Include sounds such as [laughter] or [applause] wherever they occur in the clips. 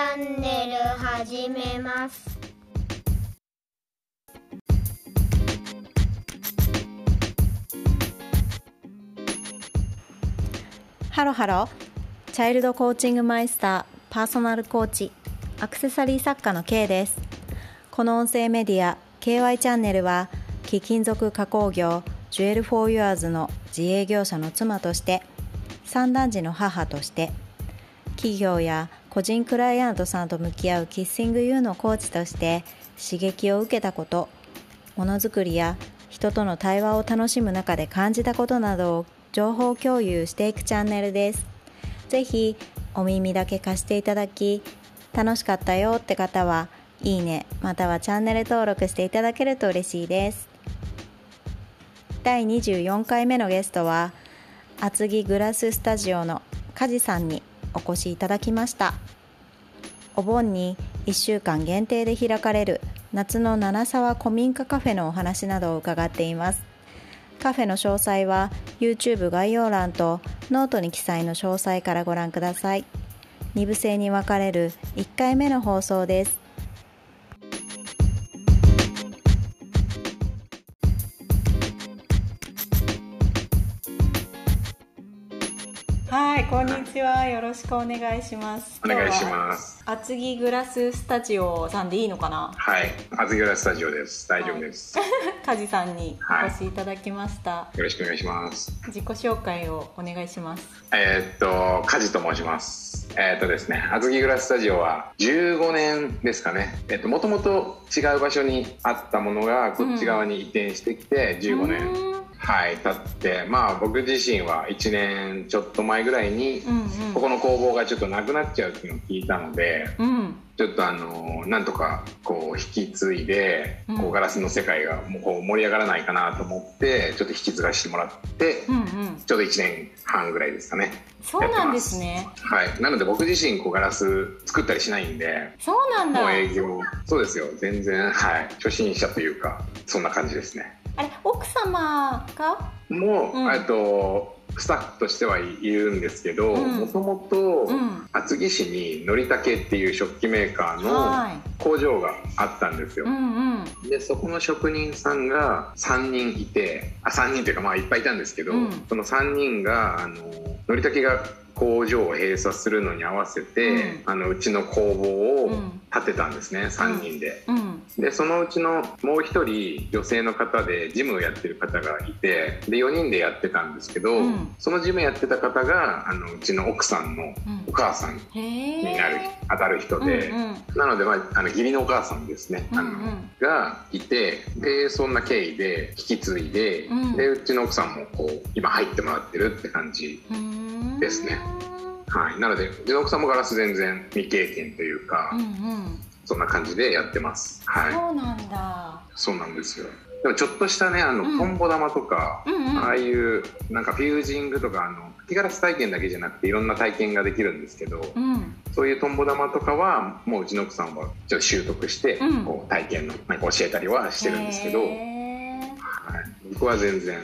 ャンネル始めます。ハロハロ。チャイルドコーチングマイスターパーソナルコーチ。アクセサリー作家の K です。この音声メディア KY チャンネルは貴金属加工業 Jewel for Yours の自営業者の妻として三男児の母として企業や個人クライアントさんと向き合うキッシング U のコーチとして刺激を受けたことものづくりや人との対話を楽しむ中で感じたことなどを情報共有していくチャンネルです。ぜひお耳だけ貸していただき楽しかったよって方はいいねまたはチャンネル登録していただけると嬉しいです第24回目のゲストは厚木グラススタジオの梶さんにお越しいただきました。お盆に1週間限定で開かれる夏の七沢古民家カフェのお話などを伺っています。カフェの詳細は YouTube 概要欄とノートに記載の詳細からご覧ください。2部制に分かれる1回目の放送です。こんにちは。よろしくお願いします。お願いします。厚木グラススタジオさんでいいのかな？はい、あずぎらスタジオです。大丈夫です。よ梶さんにお越しいただきました。ろしくお願いします。自己紹介をお願いします。えーっと、カジと申します。えーっとですね、あずぎグラススタジオは15年ですかね。えーっと、もともと違う場所にあったものが、こっち側に移転してきて、15年。うんはい、経って、まあ、僕自身は1年ちょっと前ぐらいに、うんここの工房がちょっとなくなっちゃうっていうのを聞いたので、うん。うん。ちょっとあのなんとかこう引き継いで、うんこうガラスの世界がもうこう盛り上がらないかなと思ってちょっと引き継がしてもらって、うんうん。ちょうど1年半ぐらいですかねそうなんですね。はいなので僕自身こうガラス作ったりしないんでそうなんだ。もう営業そうですよ全然はい初心者というかそんな感じですねあれ奥様が？もう、うん。えっとスタッフとしてはいるんですけどうん。もともとうん。厚木市にのりたけっていう食器メーカーはの工場があったんですよ、うんうん。でそこの職人さんが3人いてあ3人というかまあいっぱいいたんですけど、うん。その3人があののりたけが工場を閉鎖するのに合わせて、うんあのうちの工房をうん建てたんですね、3人で。うん。でそのうちのもう一人女性の方でジムをやってる方がいてで4人でやってたんですけど、うんそのジムやってた方があのうちの奥さんのうんお母さん。になる、当たる人で。うんうん。なので、まあ、あの義理のお母さんですね、あのうんうんがいてでそんな経緯で引き継いで,、ううんでうちの奥さんもこう今入ってもらってるって感じ、ですね。はい、なのでうちの奥さんもガラス全然未経験というか、うんうん。そんな感じでやってますはいそうなんだ。そうなんですよでもちょっとしたねあの、うんトンボ玉とか、うんうん。ああいうなんかフュージングとかあの吹きガラス体験だけじゃなくていろんな体験ができるんですけど、うん。そういうトンボ玉とかはもううちの奥さんはちょっと習得して、うんこう体験のなんか教えたりはしてるんですけど、はい、へ僕は全然。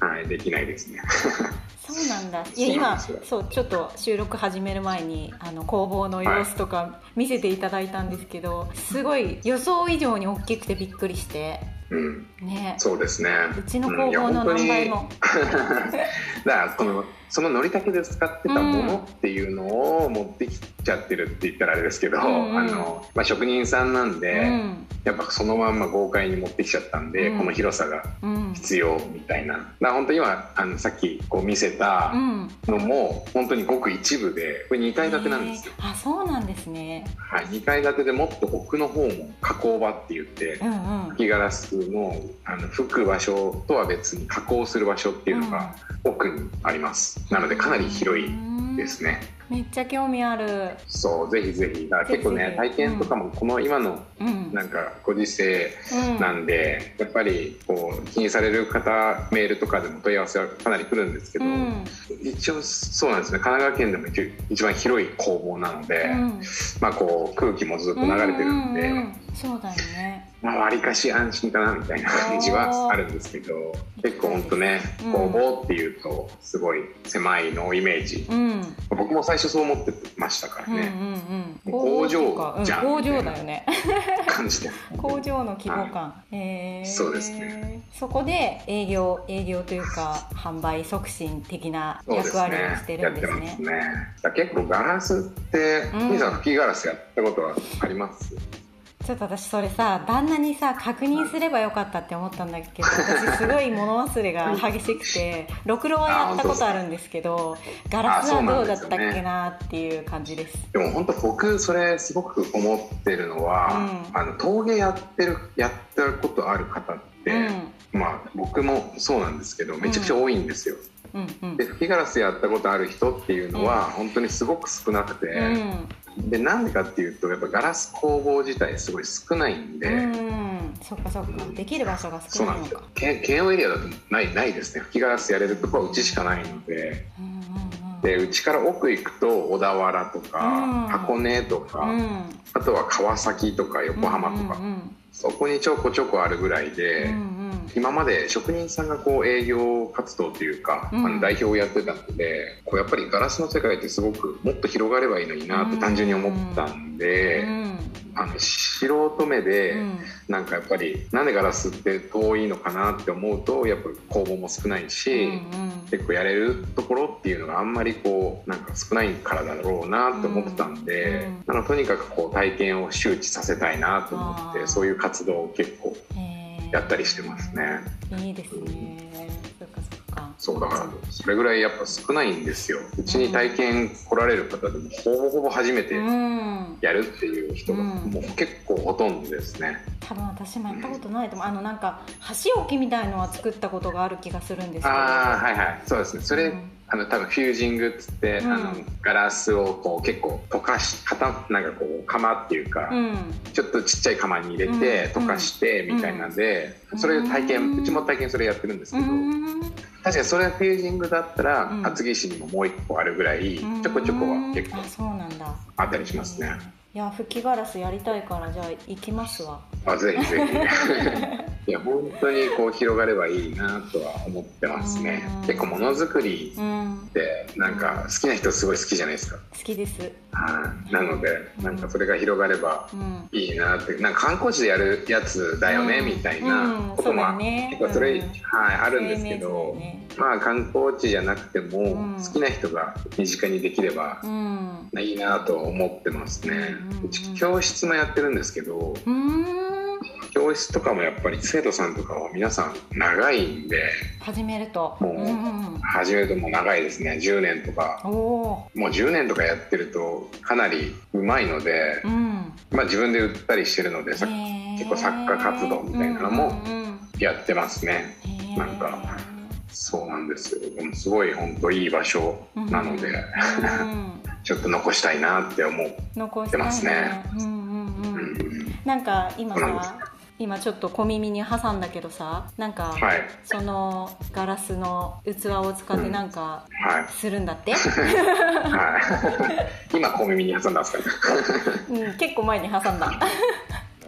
はい、できないですね。[laughs] そうなんだ。いや今そうちょっと収録始める前にあの工房の様子とか見せていただいたんですけど、すごい予想以上に大きくてびっくりしてうん、ね。そうですね。うちの工房の何倍も。[laughs] だからこのそののりたけで使ってたものっていうのを持ってきちゃってるって言ったらあれですけど、うんうんあのまあ、職人さんなんで、うんやっぱそのまんま豪快に持ってきちゃったんで、うんこの広さがうん必要みたいな。だから本当今あのさっきこう見せたうん。のも本当にごく一部でこれ2階建てなんですよ。あそうなんですね。はい、2階建てでもっと奥の方も加工場って言ってうんうん。吹きガラスのあの吹く場所とは別に加工する場所っていうのが奥にあります、なのでかなり広いですね、めっちゃ興味ある。そうぜひぜひ。だから結構ね体験とかもこの今のうん。なんかご時世うん。なんで、やっぱりこう気にされる方メールとかでも問い合わせはかなり来るんですけど、うん。一応そうなんですね。神奈川県でも一一番広い工房なので、うん。まあこう空気もずっと流れてるんで、うううん。そうだよね。まあ、割かし安心かなみたいな感じはあるんですけど結構本当ねうん。工房っていうとすごい狭いのをイメージ、うん。僕も最初そう思ってましたからうんうんね、うん。工場かじゃんうん、工場だよね。[laughs] 感じで。工場の規模感、へー。そうですね。そこで営業営業というか販売促進的な役割をねしてるんですね。ますね。だから結構ガラスってうさん吹きガラスやったことはあります？ちょっと私それさ旦那にさ確認すればよかったって思ったんだけど私すごい物忘れが激しくてろくろはやったことあるんですけどガラスはどうだったっけなっていう感じです。でも本当僕それすごく思ってるのは、うん。あの陶芸やってるやったことある方って、まあ僕もそうなんですけどめちゃくちゃ多いんですよ、うんうんで吹きガラスやったことある人っていうのは本当にすごく少なくて、うん。でなんでかっていうとやっぱガラス工房自体すごい少ないんで、うんそっかそっか。できる場所がそうないんですよ。少なのかけ慶応エリアだとないないですね。吹きガラスやれるとこはうちしかないのでうんうんでうちから奥行くと小田原とか、うん。箱根とか、うん。うんあとは川崎とか横浜とか、うんうんそこにちょこちょこあるぐらいで、うんうん今まで職人さんがこう営業活動というか、うん。あの代表をやってたのでこうやっぱりガラスの世界ってすごくもっと広がればいいのになって単純に思ったんで、うん。あの素人目で、うん。なんかやっぱりなんでガラスって遠いのかなって思うとやっぱ工房も少ないし、うんうん。結構やれるところっていうのがあんまりこうなんか少ないからだろうなって思ってたんで、うんあのとにかくこう体験を周知させたいなと思ってそういう活動を結構へーやったりしてますね。いいですね。そっかそっか。そうだからそれぐらいやっぱ少ないんですよ。うちに体験来られる方でもほぼほぼ初めてうん。やるっていう人がうん。もう結構ほとんどですね。多分私もやったことないと思う。あのなんか箸置きみたいのは作ったことがある気がするんですけど。ああはいはい。そうですね。それ、うんあの多分フュージングっつって、うん。あのガラスをこう結構溶かし型なんかこう釜っていうか、うん。ちょっとちっちゃい釜に入れてうん。溶かしてみたいなんで、うん。それ体験、ううんちも体験それやってるんですけど、うん。確かにそれフュージングだったら、うん。厚木市にももう一個あるぐらい、ちょこちょこは結構あそうなんだ。あったりしますね。いや吹きガラスやりたいからじゃあ行きますわ。あぜひぜひ [laughs] いや本当にこう広がればいいなとは思ってますね。うん。結構ものづくりうん。ってなんか好きな人すごい好きじゃないですか。好きです。はい。なのでなんかそれが広がればうん。いいなって。なんか観光地でやるやつだよねうん。みたいうん。なこともそうだよね。結構それ、うん。はい、あるんですけど、ね。まあ観光地じゃなくてもうん。好きな人が身近にできればうん。いいなと思ってますね。うち教室もやってるんですけどうーん教室とかもやっぱり生徒さんとかは皆さん長いんで始めると。もううんうん始めるともう長いですね。10年とか。もう10年とかやってるとかなりうまいのでーうん。まあ自分で売ったりしてるのでさへー。結構作家活動みたいなのもうんうんうん。やってますね。へー。なんかそうなんですよ。でもすごい本当いい場所なのでうん [laughs] ちょっと残したいなって思う残したい出ますねうんうん。ううんん。なんか今さ今ちょっと小耳に挟んだけどさなんか、はい。そのガラスの器を使ってなんかはい。するんだって、[laughs] はい。今小耳に挟んだんですかね？[laughs] うん、結構前に挟んだ。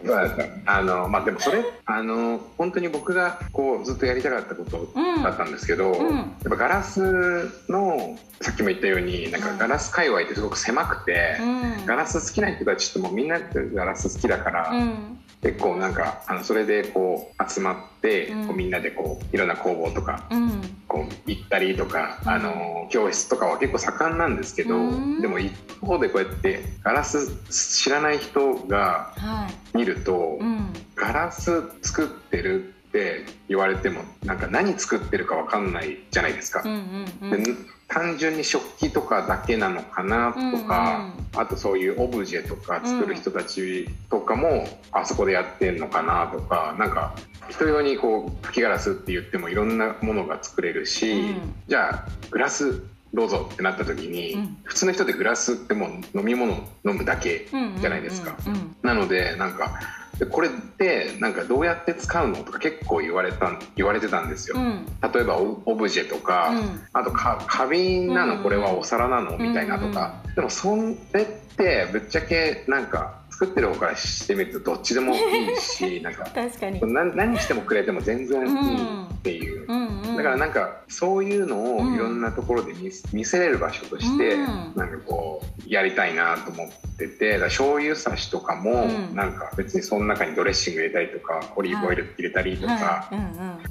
[laughs] あのまあでもそれあの本当に僕がこうずっとやりたかったことうん。だったんですけど、うん。やっぱガラスのさっきも言ったようになんかガラス界隈ってすごく狭くて、うん。ガラス好きな人たちってもうみんなガラス好きだから、うん結構なんかあのそれでこう集まって、うん。こうみんなでこういろんな工房とかうん。こう行ったりとか、うん。あの教室とかは結構盛んなんですけど、うん。でも一方でこうやってガラス知らない人がはい。見ると、うん。ガラス作ってるって言われてもなんか何作ってるかわかんないじゃないですか。うんうんうん。で単純に食器とかだけなのかなとか、あとそういうオブジェとか作る人たちとかもあそこでやってんのかなとかなんか人用にこう吹きガラスって言ってもいろんなものが作れるし、うん。じゃあグラスどうぞってなった時に、うん。普通の人ってグラスってもう飲み物飲むだけうんじゃないですか。うんうんなのでなんかでこれってなんかどうやって使うのとか結構言われた言われてたんですよ。うん。例えばオオブジェとか、うん。あとか花瓶なのうん。これはお皿なのみたいなとか、でもそれってぶっちゃけなんか作ってる方からしてみるとどっちでもいいし [laughs] なんか確かに。な何してもくれても全然いいっていう、うんうん。だからなんかそういうのをいろんなところで見,、見せれる場所として、うん。なんかこうやりたいなと思っててだ醤油差しとかも、うん。なんか別にその中にドレッシング入れたりとかオリーブオイル入れたりとか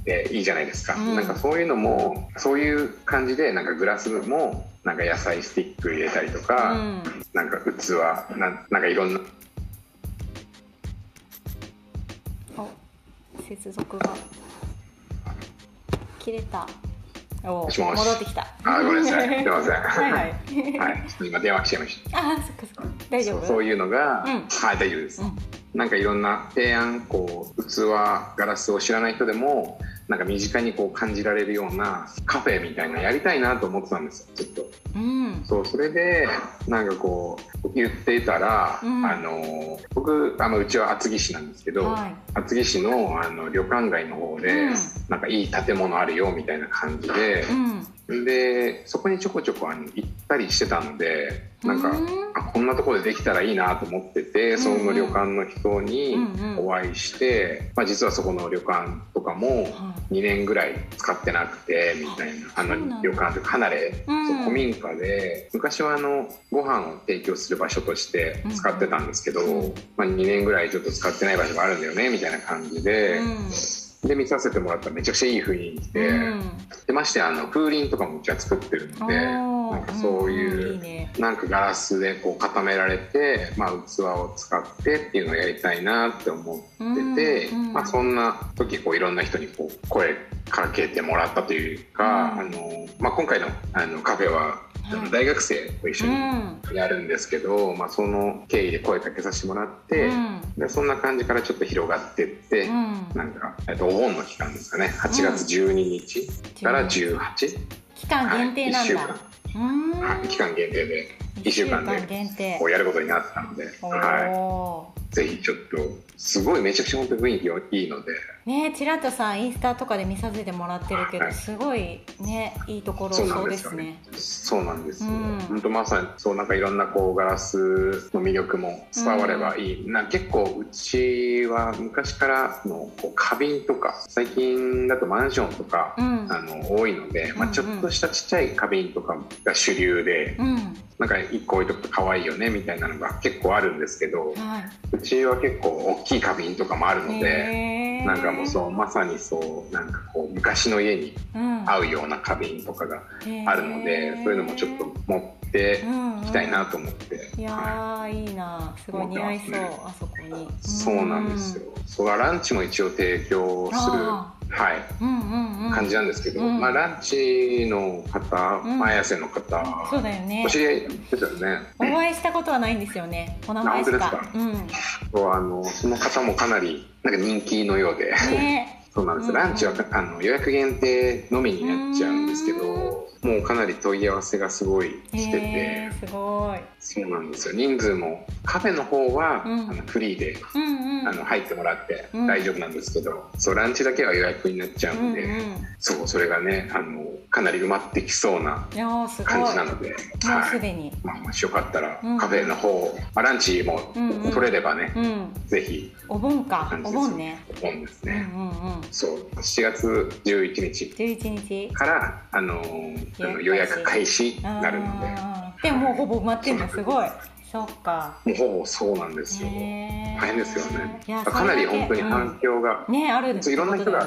でいいじゃないですか、うん。なんかそういうのもそういう感じでなんかグラスもなんか野菜スティック入れたりとか、うん。なんか器なんなんかいろんなお接続が切れた。おもしもし。戻ってきた。あごめんなさい。すいません。はいはい。今電話来ちゃいました。あそっかそっか。大丈夫？そうそういうのが、うん。はい大丈夫です、うん。なんかいろんな提案こう器ガラスを知らない人でもなんか身近にこう感じられるようなカフェみたいなのやりたいなと思ってたんですよちょっと。うん。そうそれでなんかこう言っていたら、うん。あの僕あのうちは厚木市なんですけど、はい。厚木市のあの旅館街の方で、うん。なんかいい建物あるよみたいな感じで、うんでそこにちょこちょこあの行ったりしてたのでなんか、うん。あこんなところでできたらいいなと思ってて、その旅館の人にお会いして、まあ、実はそこの旅館とかもは2年ぐらい使ってなくてみたいなあの旅館というか離れ、うん。そう古民家で昔はあのご飯を提供する場所として使ってたんですけど、うん。まあ、2年ぐらいちょっと使ってない場所があるんだよねみたいな感じで。うんで見させてもらったらめちゃくちゃいい雰囲気で、うん。でましてあの風鈴とかもうちは作ってるのでなんかそういう、んいいね。なんかガラスでこう固められて、まあ、器を使ってっていうのをやりたいなって思ってて、うんうん。まあ、そんな時こういろんな人にこう声かけてもらったというか、うん。あのまあ、今回のあのカフェは大学生と一緒にうん。やるんですけど、まあ、その経緯で声かけさせてもらって、うん。でそんな感じからちょっと広がってって。うん。なんか、えっと、お盆の期間ですかね。8月12日から18、期間限定なんはい、1週だはい、期間限定で1週間でこうやることになったので、はおい、ぜひちょっとすごいめちゃくちゃ本当に雰囲気いいのでーねちらっとさインスタとかで見させてもらってるけどはい。すごいねいいところそうですすね。そうなんです。よ、うん。本当まさにそうなんかいろんなこうガラスの魅力も伝わればいい、な結構うちは昔からのこう花瓶とか最近だとマンションとか、うん。あの多いので、まあ、うん。うんちょっとしたちっちゃい花瓶とかが主流で、うん。なんか一個置いとくと可愛いよねみたいなのが結構あるんですけどはうちは結構大きい花瓶とかもあるのいで、なんかもうそうまさにそうなんかこう昔の家にうん。合うような花瓶とかがあるので、そういうのもちょっと持っていきたいなと思って、いやはーいいな。すごい似合いそうあそこに。い、そうなんですよ、そうランチも一応提供するあはい。うんうんうん。感じなんですけど、うん。まあ、ランチの方、うん。まあ綾瀬の方、そうだよね。お知り合いですよね。お会いしたことはないんですよね。お名前しか。ですうん。あのその方もかなりなんか人気のようで、ねそうなんです、うんランチはあの予約限定のみになっちゃうんですけど、もうかなり問い合わせがすごい来てて、すごい。そうなんですよ。人数もカフェの方は、うん。あのフリーでうんうん。あの入ってもらってうん。大丈夫なんですけど、そうランチだけは予約になっちゃうんで、うんうんそうそれがねあのかなり埋まってきそうな感じなので、はい。すでに。まあ、もしよかったらうんカフェの方、まあ、ランチもうんうん。取れればね、うん。ぜひ。お盆か。お盆ね。お盆ですうんうね、んうんそう7月11日。11日。から、あの予約。開始になるので。でももうほぼ埋まってんだす。ごい。そっか。もうほぼそうなんですよ。大変ですよね。かなり本当に反響がうんね。あるいろんな人が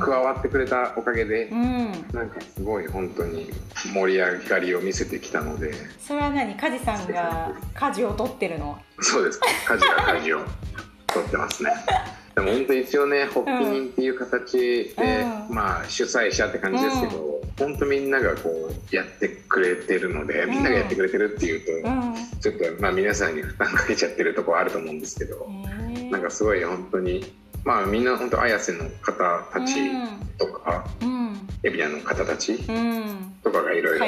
加わってくれたおかげで、うん、うん、なんかすごい本当に盛り上がりを見せてきたので。それは何？梶さんが舵を取ってるの？そうです。家事が家事を取ってますねでも本当一応ね発起人っていう形で、うん。まあ主催者って感じですけど、本当みんながこうやってくれてるので、みんながやってくれてるっていうと、うん。ちょっとまあ皆さんに負担かけちゃってるところあると思うんですけど、なんかすごい本当にまあみんな本当綾瀬の方たちとか、うん。海老名の方たちうん。とかがいろいろ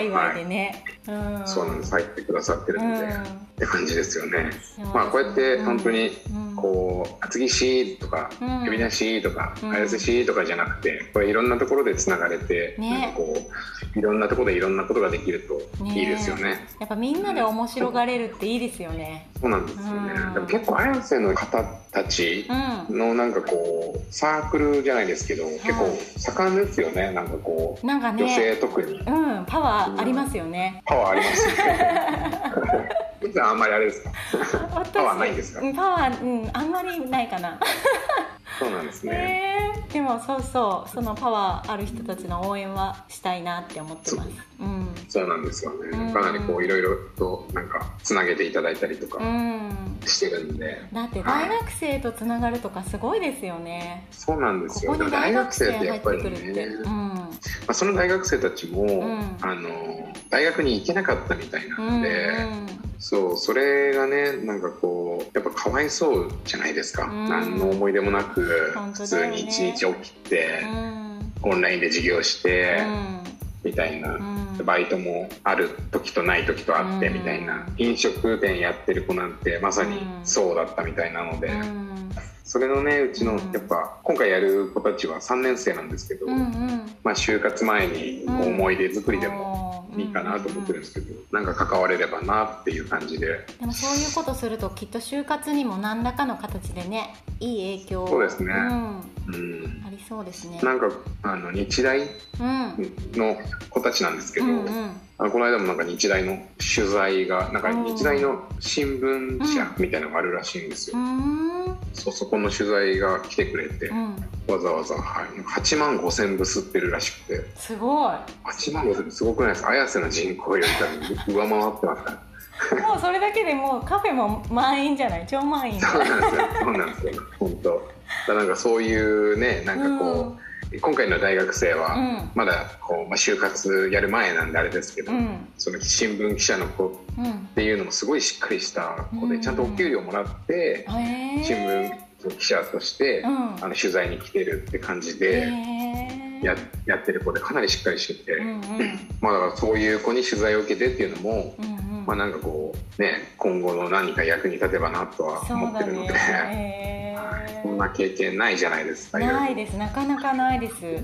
そうなんです入ってくださってるので、うん。って感じですよね。まあこうやって本当にうん。こう厚木市とかうん。海老名市とかうん。綾瀬市とかじゃなくてこれいろんなところでつながれて、ね。なんかこういろんなところでいろんなことができるといいですよね。やっぱみんなで面白がれるっていいですよね。そうなんですよね。うん。でも結構綾瀬の方たちうんのなんかこうサークルじゃないですけど、結構盛んですよね。なんかこうなんか女ね性特にうんパワーありますよね、パワーありますね。[laughs] あんまりあれですか？私パワーないんですか？うんパワーうんあんまりないかなそうなんですね。ねえでもそうそうそのパワーある人たちの応援はしたいなって思ってます。う。ん。そうなんですよね。うん。かなりこういろいろとなんかつなげていただいたりとうかん。してるんで。だって大学生とつながるとかすごいですよね。そうなんでこすよ。こに大大学生っってやってぱりね、うん。まあその大学生たちも、ん。あの大学に行けなかったみたいなうんんで、そうそれがねなんかこうやっぱかわいそうじゃないですか。うん。何の思い出もなく本普通に一日起きてう、ん。オンラインで授業して、うん。みたいな。うん。バイトもある時とない時とあってうん。みたいな、飲食店やってる子なんてまさにそうだったみたいなので、うんそれのねうちのうん。やっぱ今回やる子たちは3年生なんですけど、うんうん。まあ、就活前に思い出作りでもうんいいかなと思ってるんですけど、なんか関われればなっていう感じで。でもそういうことするときっと就活にも何らかの形でねいい影響そうですね。うん、うん。ありそうですね。なんかあの日大うん。の子たちなんですけど、うんうん。あのこの間もなんか日大の取材がなんかうん日大の新聞社みたいなのがあるらしいんですよ、うーんそうそこの取材が来てくれて、うん。わざわざ、はい、8万5千部吸ってるらしくて。すごい。8万5千部すごくないですか？綾瀬の人口より多分上回ってますから。もうそれだけでもうカフェも満員じゃない？超満員そうなんですよ。そうなんですよ。本当。だなんかそういうねなんかこう、今回の大学生は、うん。まだこう、まあ、就活やる前なんであれですけど、うん。その新聞記者の子っうん。ていうのもすごいしっかりした子で、うん。ちゃんとお給料もらって、新聞記者として、うん。あの取材に来てるって感じへでえややってる子でかなりしっかりしてて、うんうん。まあだからそういう子に取材を受けてっていうのも、うんうん。まあなんかこうね今後の何か役に立てばなとは思ってるので、ねそんな経験ないじゃないですか。ないです。なかなかないです。ろ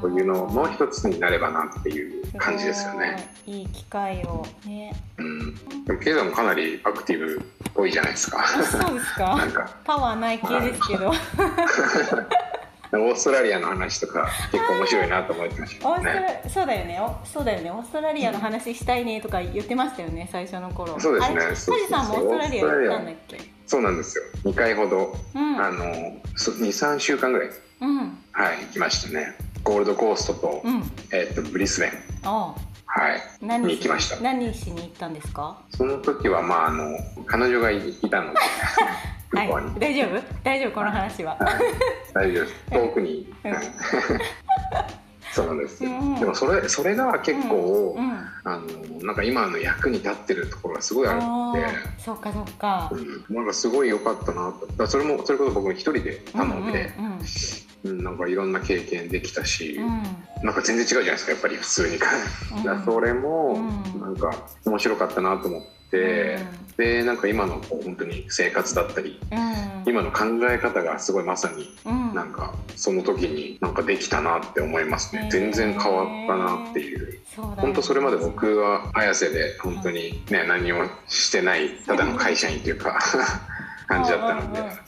こういうのの一つになればなっていう感じですよね。い。いい機会をね。うん、でも経済もかなりアクティブっぽいじゃないですか。あそうですか。なんか。パワーない系ですけど [laughs] オーストラリアの話とか結構面白いなと思ってました。オーストラね。そうだよね。おそうだよね。オーストラリアの話したいねとか言ってましたよね最初の頃。そうですね。あれそうそうそう。カジさんもオーストラリア行ったんだっけ？そうなんですよ。2回ほど、うん。あの23週間ぐらい。うん。はい行きましたね。ゴールドコーストと、うん。えっとブリスベン。あはい。何しに行きました。何しに行ったんですか？その時はまああの彼女がいたので [laughs] はい。大丈夫？大丈夫？この話は。大丈夫です。遠くに、うん。は [laughs] いそうなんです。よ、うん。でもそれそれが結構、うん。うん。あのなんか今の役に立ってるところがすごいあるのでそっかそっか。うん。なんかすごい良かったなと。それもそれこそ僕一人で頼んで、うんうんうんなんかいろんな経験できたし、うん。なんか全然違うじゃないですかやっぱり普通に、[laughs] それもうん。なんか面白かったなと思って、でなんか今の本当に生活だったりうん。今の考え方がすごいまさにうん。なんかその時になんかできたなって思いますね。へー。全然変わったなっていう。そうだね。本当それまで僕は綾瀬で本当にね何もしてないただの会社員というか [laughs] 感じだったので。うんうんうん。え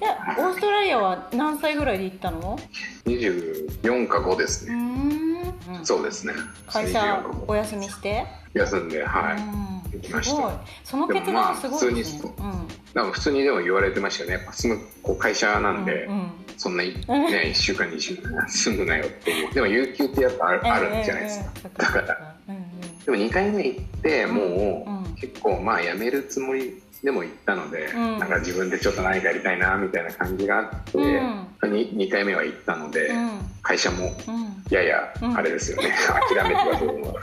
じゃあオーストラリアは何歳ぐらいで行ったの？24か5ですうーねん。そうですね。会24社か5お休みして？休んではい。うん行きました。すごい。その決断すごいですね。でもまなんか普通にでも言われてましたよね。やっぱそのこう会社なんで、うん。うんそんな、ね、1週間2週間休むなよっていう。でも有給ってやっぱあるあるんじゃないですか、だから。うんうん。でも2回目行ってもう、うん。結構まあ辞めるつもりでも行ったので、うん。なんか自分でちょっと何かやりたいなみたいな感じがあって、うん。に 2, 回目は行ったので、うん。会社もうん。ややうんあれですよね、[laughs] 諦めてた部分は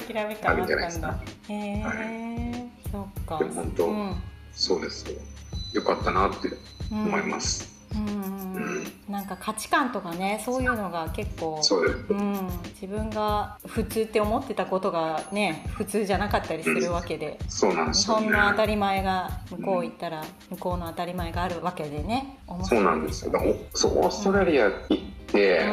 諦めたんじゃないですかんだへえそっか。でも本当うん。そうです。よよかったなってうん。思います、ううんなんか価値観とかねそういうのが結構そうです。うん、自分が普通って思ってたことがね普通じゃなかったりするわけで、そうなんで日すよね。本の当たり前が向こう行ったら向こうの当たり前があるわけでね。そうなんですよ。そうオーストラリア行って、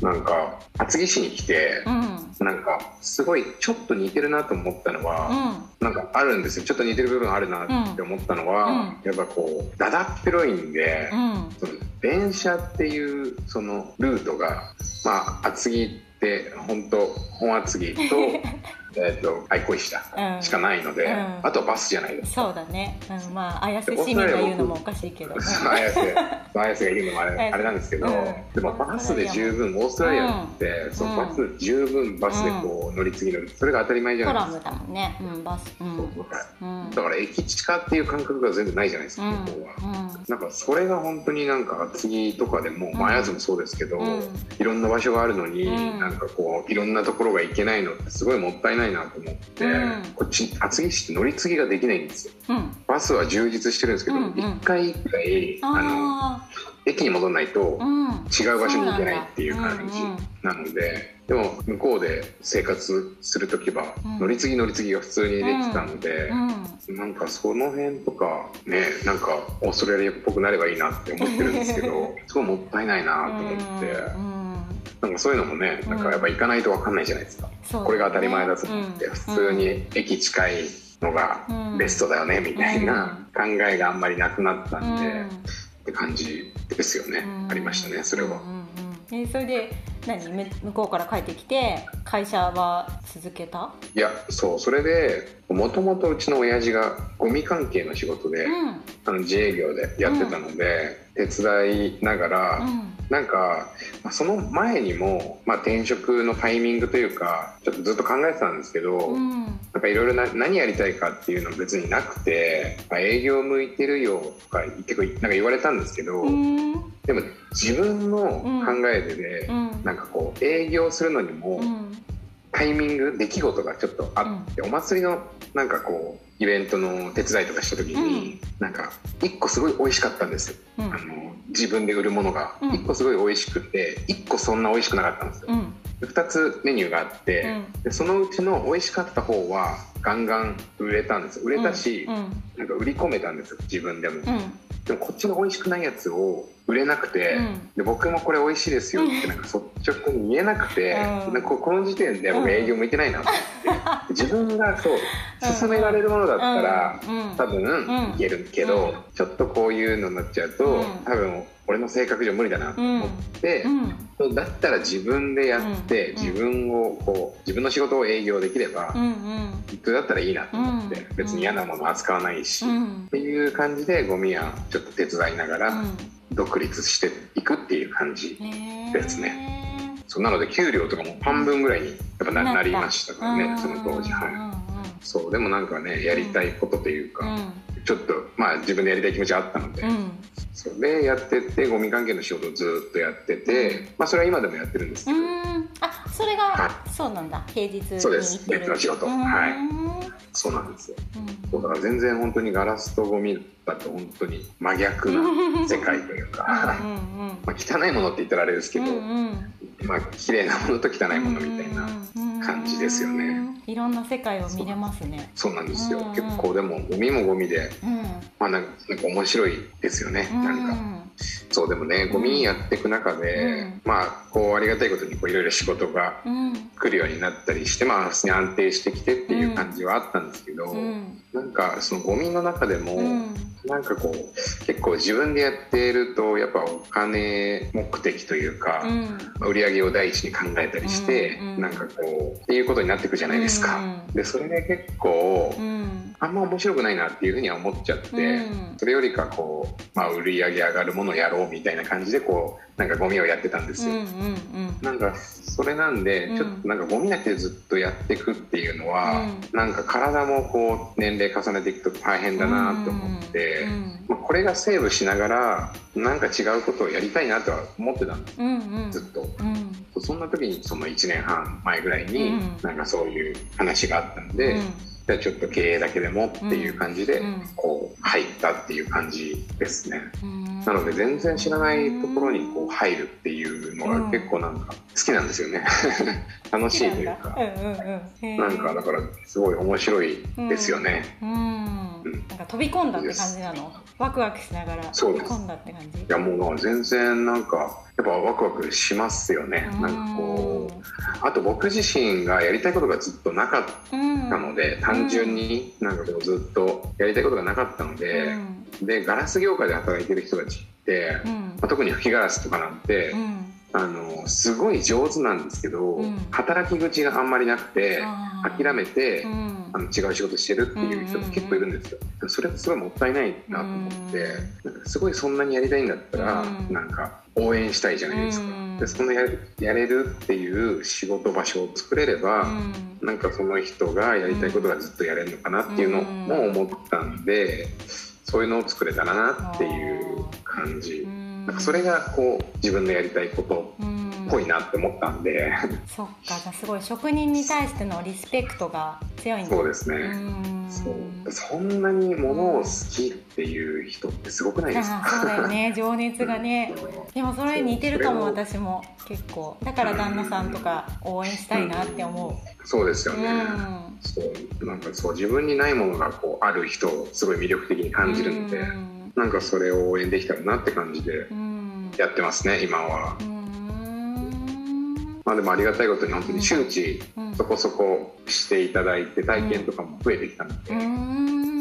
なんか厚木市に来てう、んうんなんかすごいちょっと似てるなと思ったのは、なんかあるんですよ。ちょっと似てる部分あるなって思ったのは、やっぱこうだだっ広いんで、うん。その電車っていうそのルートがまあ厚木って本当本厚木と [laughs] えっと愛恋下うん。しかないので、うん。あとバスじゃないですか。そうだね、うん、まあ綾瀬市民が言うのもおかしいけど、綾瀬綾瀬が言うのもあれあれなんですけど、うん。でもバスで十分オーストラリアって、そううん。バス十分バスでこう乗り継ぎ乗る。それが当たり前じゃコないですか。ラムだもんね、うん、バス、うん。だから駅近っていう感覚が全然ないじゃないですか、うん。向こうは。なんかそれが本当になんか厚木とかでも、まあ綾瀬もそうですけど、うん。いろんな場所があるのに、うん。なんかこういろんなところが行けないのってすごいもったいないなと思って、うんこっち厚木市って乗り継ぎができないんですようんバスは充実してるんですけどうんうん一、回一回あの駅に戻らないと違う場所に行けないっていう感じなので、でも向こうで生活する時は、乗り継ぎ乗り継ぎが普通にできたので、うんなんかその辺とかねなんかオーストラリアっぽくなればいいなって思ってるんですけどすごいもったいないなと思って、なんかそういうのもねなんかやっぱ行かないと分かんないじゃないですか、そうだね。これが当たり前だと思って、うん。普通に駅近いのがベストだよねみたいな考えがあんまりなくなったんで、うん。って感じですよね、うん。ありましたねそれは。えそれで何？め向こうから帰ってきて会社は続けた？いやそう。それでもともとうちの親父がゴミ関係の仕事で、うん。あの自営業でやってたので、手伝いながら、うん。なんかまあその前にも、まあ、転職のタイミングというかちょっとずっと考えてたんですけど、うん。なんかいろいろな何やりたいかっていうのは別になくて、まあ、営業向いてるよとか結構なんか言われたんですけど、うん。でも自分の考えでで、うん。なんかこう営業するのにもうんタイミング出来事がちょっとあって、お祭りのなんかこうイベントの手伝いとかした時に、なんか一個すごい美味しかったんですよ、うん。あの自分で売るものが。うん。一個すごい美味しくて一個そんな美味しくなかったんですよ。うん。で2つメニューがあって、うん。でそのうちの美味しかった方はガンガン売れたんです。売れたし、うん。なんか売り込めたんですよ。自分でも、うんでもこっちの美味しくないやつを売れなくて、うん。で僕もこれ美味しいですよってなんか率直に言えなくて、うん。なんかここの時点で僕営業向いてないなと思って、自分がそううん。勧められるものだったら、うん。多分ん。いけるけど、うん。ちょっとこういうのになっちゃうと、うん。多分俺の性格上無理だなと思って、うん。だったら自分でやって、うん。自分をこう自分の仕事を営業できれば、うんだったらいいなと思って、うん。別に嫌なもの扱わないし、っうん。ていう感じでゴミはちょっと手伝いながらうん。独立していくっていう感じ、ですそうなので給料とかも半分ぐらいにやっぱななりましたからね、うん。その当時。はい、うんそうでもなんかねやりたいことというか、うん。ちょっとまあ自分でやりたい気持ちはあったので、でやってってゴミ関係の仕事をずっとやってて、まあそれは今でもやってるんですけど、うん。あそれがそうなんだ。平日そうです。別の仕事。うん。はい。そうなんですよ。うん。そうだから全然本当にガラスとゴミだと本当に真逆な世界というか。まあ汚いものって言ったらあれですけど、まあ綺麗なものと汚いものみたいな感じですよね。いろんな世界を見れますね。そうなんですよ、うんうん結構でもゴミもゴミでうん。まあなんか面白いですよね、なんかそうでもねゴミやっていく中で、うんまあこうありがたいことにこういろいろ仕事がうん。来るようになったりしてまあ普通に安定してきてっていう感じはあったんですけど、うん。なんかそのゴミの中でも、うん。なんかこう結構自分でやっているとやっぱお金目的というか、うん。まあ売り上げを第一に考えたりして、うんうんなんかこうっていうことになっていくじゃないですか。うんでそれで結構、うん。あんま面白くないなっていうふうには思っちゃって、うんそれよりかこう、まあ、売り上げ上がるものをやろうみたいな感じでこうなんかゴミをやってたんですよ。うん。うん。なんかそれなんで、うんちょっとなんかゴミだけずっとやっていくっていうのは、うなんか体もこう年齢重ねていくと大変だなと思って、まあ、これがセーブしながらなんか違うことをやりたいなとは思ってたんですうん。うん。ずっと。うん。そんな時にその1年半前ぐらいにうんなんかそういう話があったので、うんじゃあちょっと経営だけでもっていう感じでうんこう入ったっていう感じですね。うん。なので全然知らないところにこう入るっていうのが結構なんか好きなんですよね。[laughs] 楽しいというか。なんかだからすごい面白いですよね。うん、なんか飛び込んだって感じなの？ワクワクしながら飛び込んだって感じ？いやもう全然なんかやっぱワクワクしますよね。なんかこうあと僕自身がやりたいことがずっとなかったので、単純になんかこうずっとやりたいことがなかったので、でガラス業界で働いてる人たちって、まあ、特に吹きガラスとかなんて、あのすごい上手なんですけど、働き口があんまりなくて諦めて、あの違う仕事してるっていう人って結構いるんですよ。それってすごいもったいないなと思って、なんかすごいそんなにやりたいんだったら、なんか応援したいじゃないですか。でそんなややれるっていう仕事場所を作れれば、なんかその人がやりたいことがずっとやれるのかなっていうのも思ったんで、そういうのを作れたらなっていう感じ。なんかそれがこう自分のやりたいことっぽいなって思ったんで、そっかじゃあすごい職人に対してのリスペクトが強いんだ。そうですね。そうそんなにものを好きっていう人ってすごくないですか？あそうだよね。[laughs] 情熱がね。でもそれ似てるかも私も。結構。だから旦那さんとか応援したいなって思う。そうですよね、うん。そうなんかそう自分にないものがこうある人をすごい魅力的に感じるので、うん。なんかそれを応援できたらなって感じでうん。やってますね今は。うんまあでもありがたいことに本当に周知うんそこそこしていただいて体験とかも増えてきたので、うん。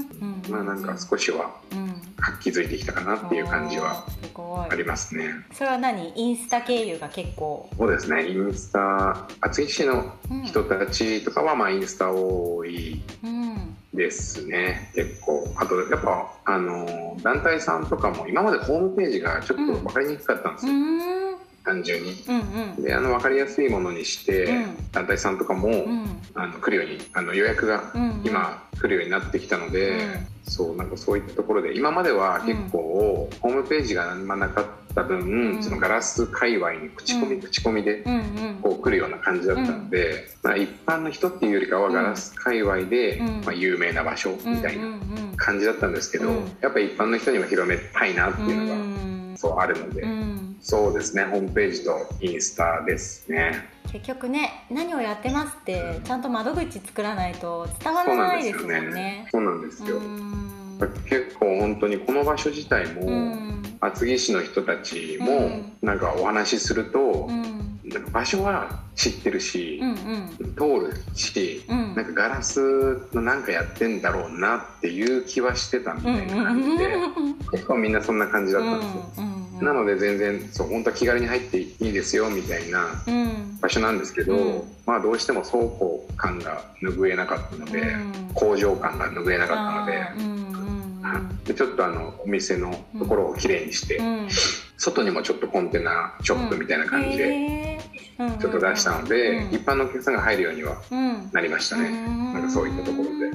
まあなんか少しはうん。活気づいてきたかなっていう感じはありますね。それは何？インスタ経由が結構？そうですね。インスタ厚木市の人たちとかはまあインスタ多いうん。ですね。結構。あとやっぱあの団体さんとかも今までホームページがちょっと分かりにくかったんですよ、うん単純に。うんうん。であの分かりやすいものにして、うん。団体さんとかも、うん。あの来るようにあの予約がうん今来るようになってきたので、うん。そうなんかそういったところで今までは結構、ホームページがあんまなかった分、うん。そのガラス界隈に口コミ、うん。口コミでうんうん。こう来るような感じだったので、まあ、一般の人っていうよりかはガラス界隈で、うん。まあ、有名な場所みたいなうん。うん感じだったんですけど、うん。やっぱり一般の人にも広めたいなっていうのが、うん。そうあるので、うんそうですねホームページとインスタですね。結局ね何をやってますってちゃんと窓口作らないと伝わらないですもんね。そうなんですよ、うん。結構本当にこの場所自体も、うん。厚木市の人たちうもん。なんかお話しすると場所は知ってるし、うんうん。通るし、うん。なんかガラスのなんかやってんだろうなっていう気はしてたみたいな感じで、結構みんなそんな感じだったんですよ、なので全然そう本当は気軽に入っていいですよみたいなうん。場所なんですけど、うん。まあどうしても倉庫感が拭えなかったので、うん。工場感が拭えなかったので。でちょっとあのお店のところをきれいにして、うん。外にもちょっとコンテナショップみたいな感じでちょっと出したので、うん一般のお客さんが入るようにはうん。なりましたね、なんかそういったところで。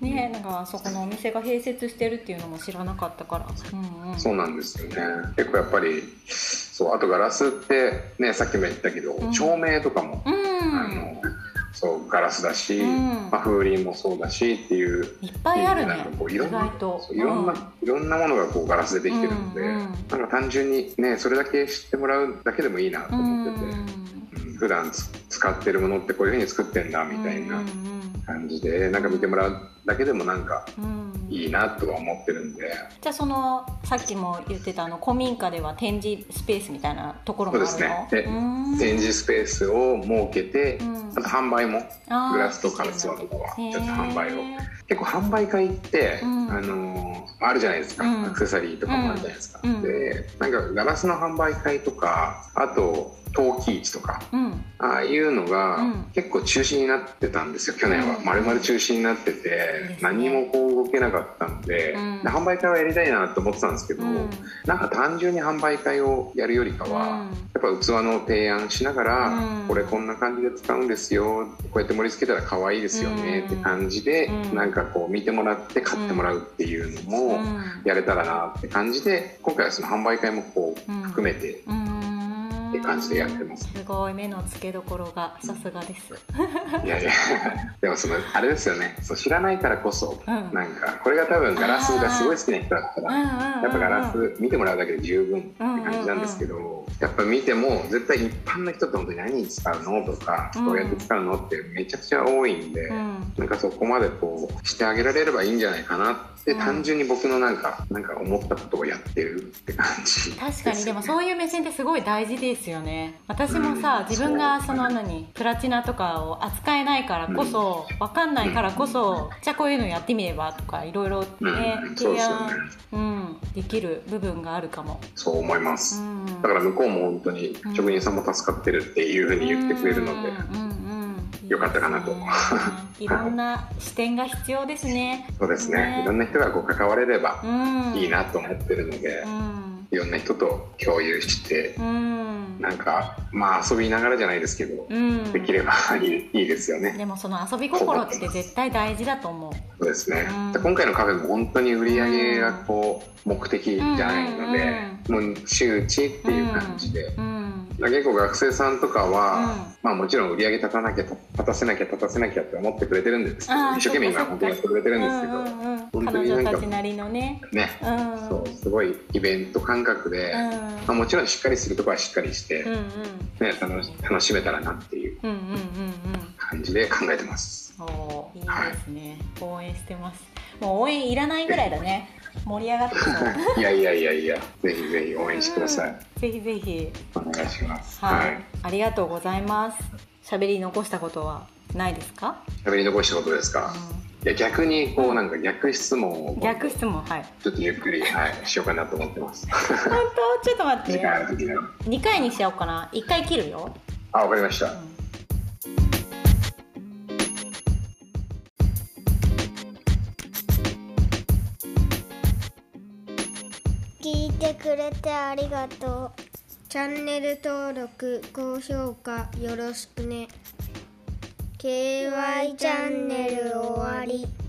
ねなんかそこのお店が併設してるっていうのも知らなかったから、うんうん、そうなんですよね。結構やっぱりそうあとガラスってねさっきも言ったけど、うん。照明とかも、うん。あのそうガラスだし、うん。まあ、風鈴もそうだしっていういっぱいあるねいろ意んなういろんな、いろんなものがこうガラスでできてるので、うんうんなんか単純にねそれだけ知ってもらうだけでもいいなと思ってて、うんうん普段つ使ってるものってこういうふうに作ってんだみたいなうん。感じでなんか見てもらうだけでもなんかうん。うんいいなとは思ってるんで。じゃあそのさっきも言ってたあの古民家では展示スペースみたいなところもあるの？そうですね。でうん。展示スペースを設けて、うん。あと販売もグラスとか器とかはちょっと販売を。結構販売会って、うん。あのーあるじゃないですか、うん。アクセサリーとかもあるじゃないですか、うん。でなんかガラスの販売会とかあと陶器市とかうん。ああいうのがうん。結構中止になってたんですよ去年は。うん。丸々中止になってて、何もこう動けなかったので,、うん。で販売会はやりたいなと思ってたんですけど、うん。なんか単純に販売会をやるよりかは、うん。やっぱ器の提案しながら、うん。これこんな感じで使うんですよこうやって盛り付けたら可愛いですよね、うん。って感じで、うん。なんかこう見てもらって買ってもらうっていうのもうん。やれたらなって感じで今回はその販売会もこううん。含めてうんでいう感じでやってます。すごい目の付けどころがさすがです。いやいやでもそのあれですよね。そう知らないからこそ、うん。なんかこれが多分ガラスがすごい好きな人だったらやっぱガラスス見てもらうだけで十分って感じなんですけど、やっぱ見ても絶対一般の人って本当に何に使うのとか、うん。どうやって使うのってめちゃくちゃ多いんで、うん。なんかそこまでこうしてあげられればいいんじゃないかなって、うん。単純に僕のなんかなんか思ったことをやってるって感じ確かにでもうそういう目線ってすごい大事ですよね。私もさ、うん。自分がその何プラチナとかを扱えないからこそ、分かんないからこそ、じゃあこういうのやってみればとかいろいろね、提ですよね。案、うん、できる部分があるかも、そう思います、うん。だから向こうも本当に職人さんも助かってるっていうふうに言ってくれるので、うんうんうんよかったかなと。[laughs] いろんな視点が必要ですね。[laughs] そうですね。いろんな人がこう関われればうん。いいなと思ってるので、うんいろんな人と共有してうん。なんかまあ遊びながらじゃないですけど、うん。できれば [laughs] いいですよね。でもその遊び心って絶対大事だと思う。そうですね、うんで今回のカフェも本当に売り上げがこう目的じゃないので、もう周知っていう感じで、うん結構学生さんとかは、うん。まあもちろん売り上げ立たなきゃ立たせなきゃ立たせなきゃって思ってくれてるんですけど一生懸命今本当にやってくれてるんですけど、うんうんうん。本当彼になんか女たちなりのね。ね、うん。そうすごいイベント感覚で、うん。まあ、もちろんしっかりするところはしっかりして、うんうん。ね、楽し楽しめたらなっていううんうんうんうん。感じで考えてます。おーいいですね、応援してます。もう応援いらないぐらいだね盛り上がっていやいやいやいや、ぜひぜひ応援してください。ぜひぜひお願いします。はい、はい。ありがとうございます喋り残したことはないですか、喋り残したことですか？いや逆にこうなんか逆質問を逆質問はいちょっとゆっくり、はい、しようかなと思ってます。本当？ちょっと待って時間ある時に。2回にしちゃおうかな1回切るよあ、わかりました。聞いてくれてありがとう。チャンネル登録高評価よろしくね。KY チャンネル終わり。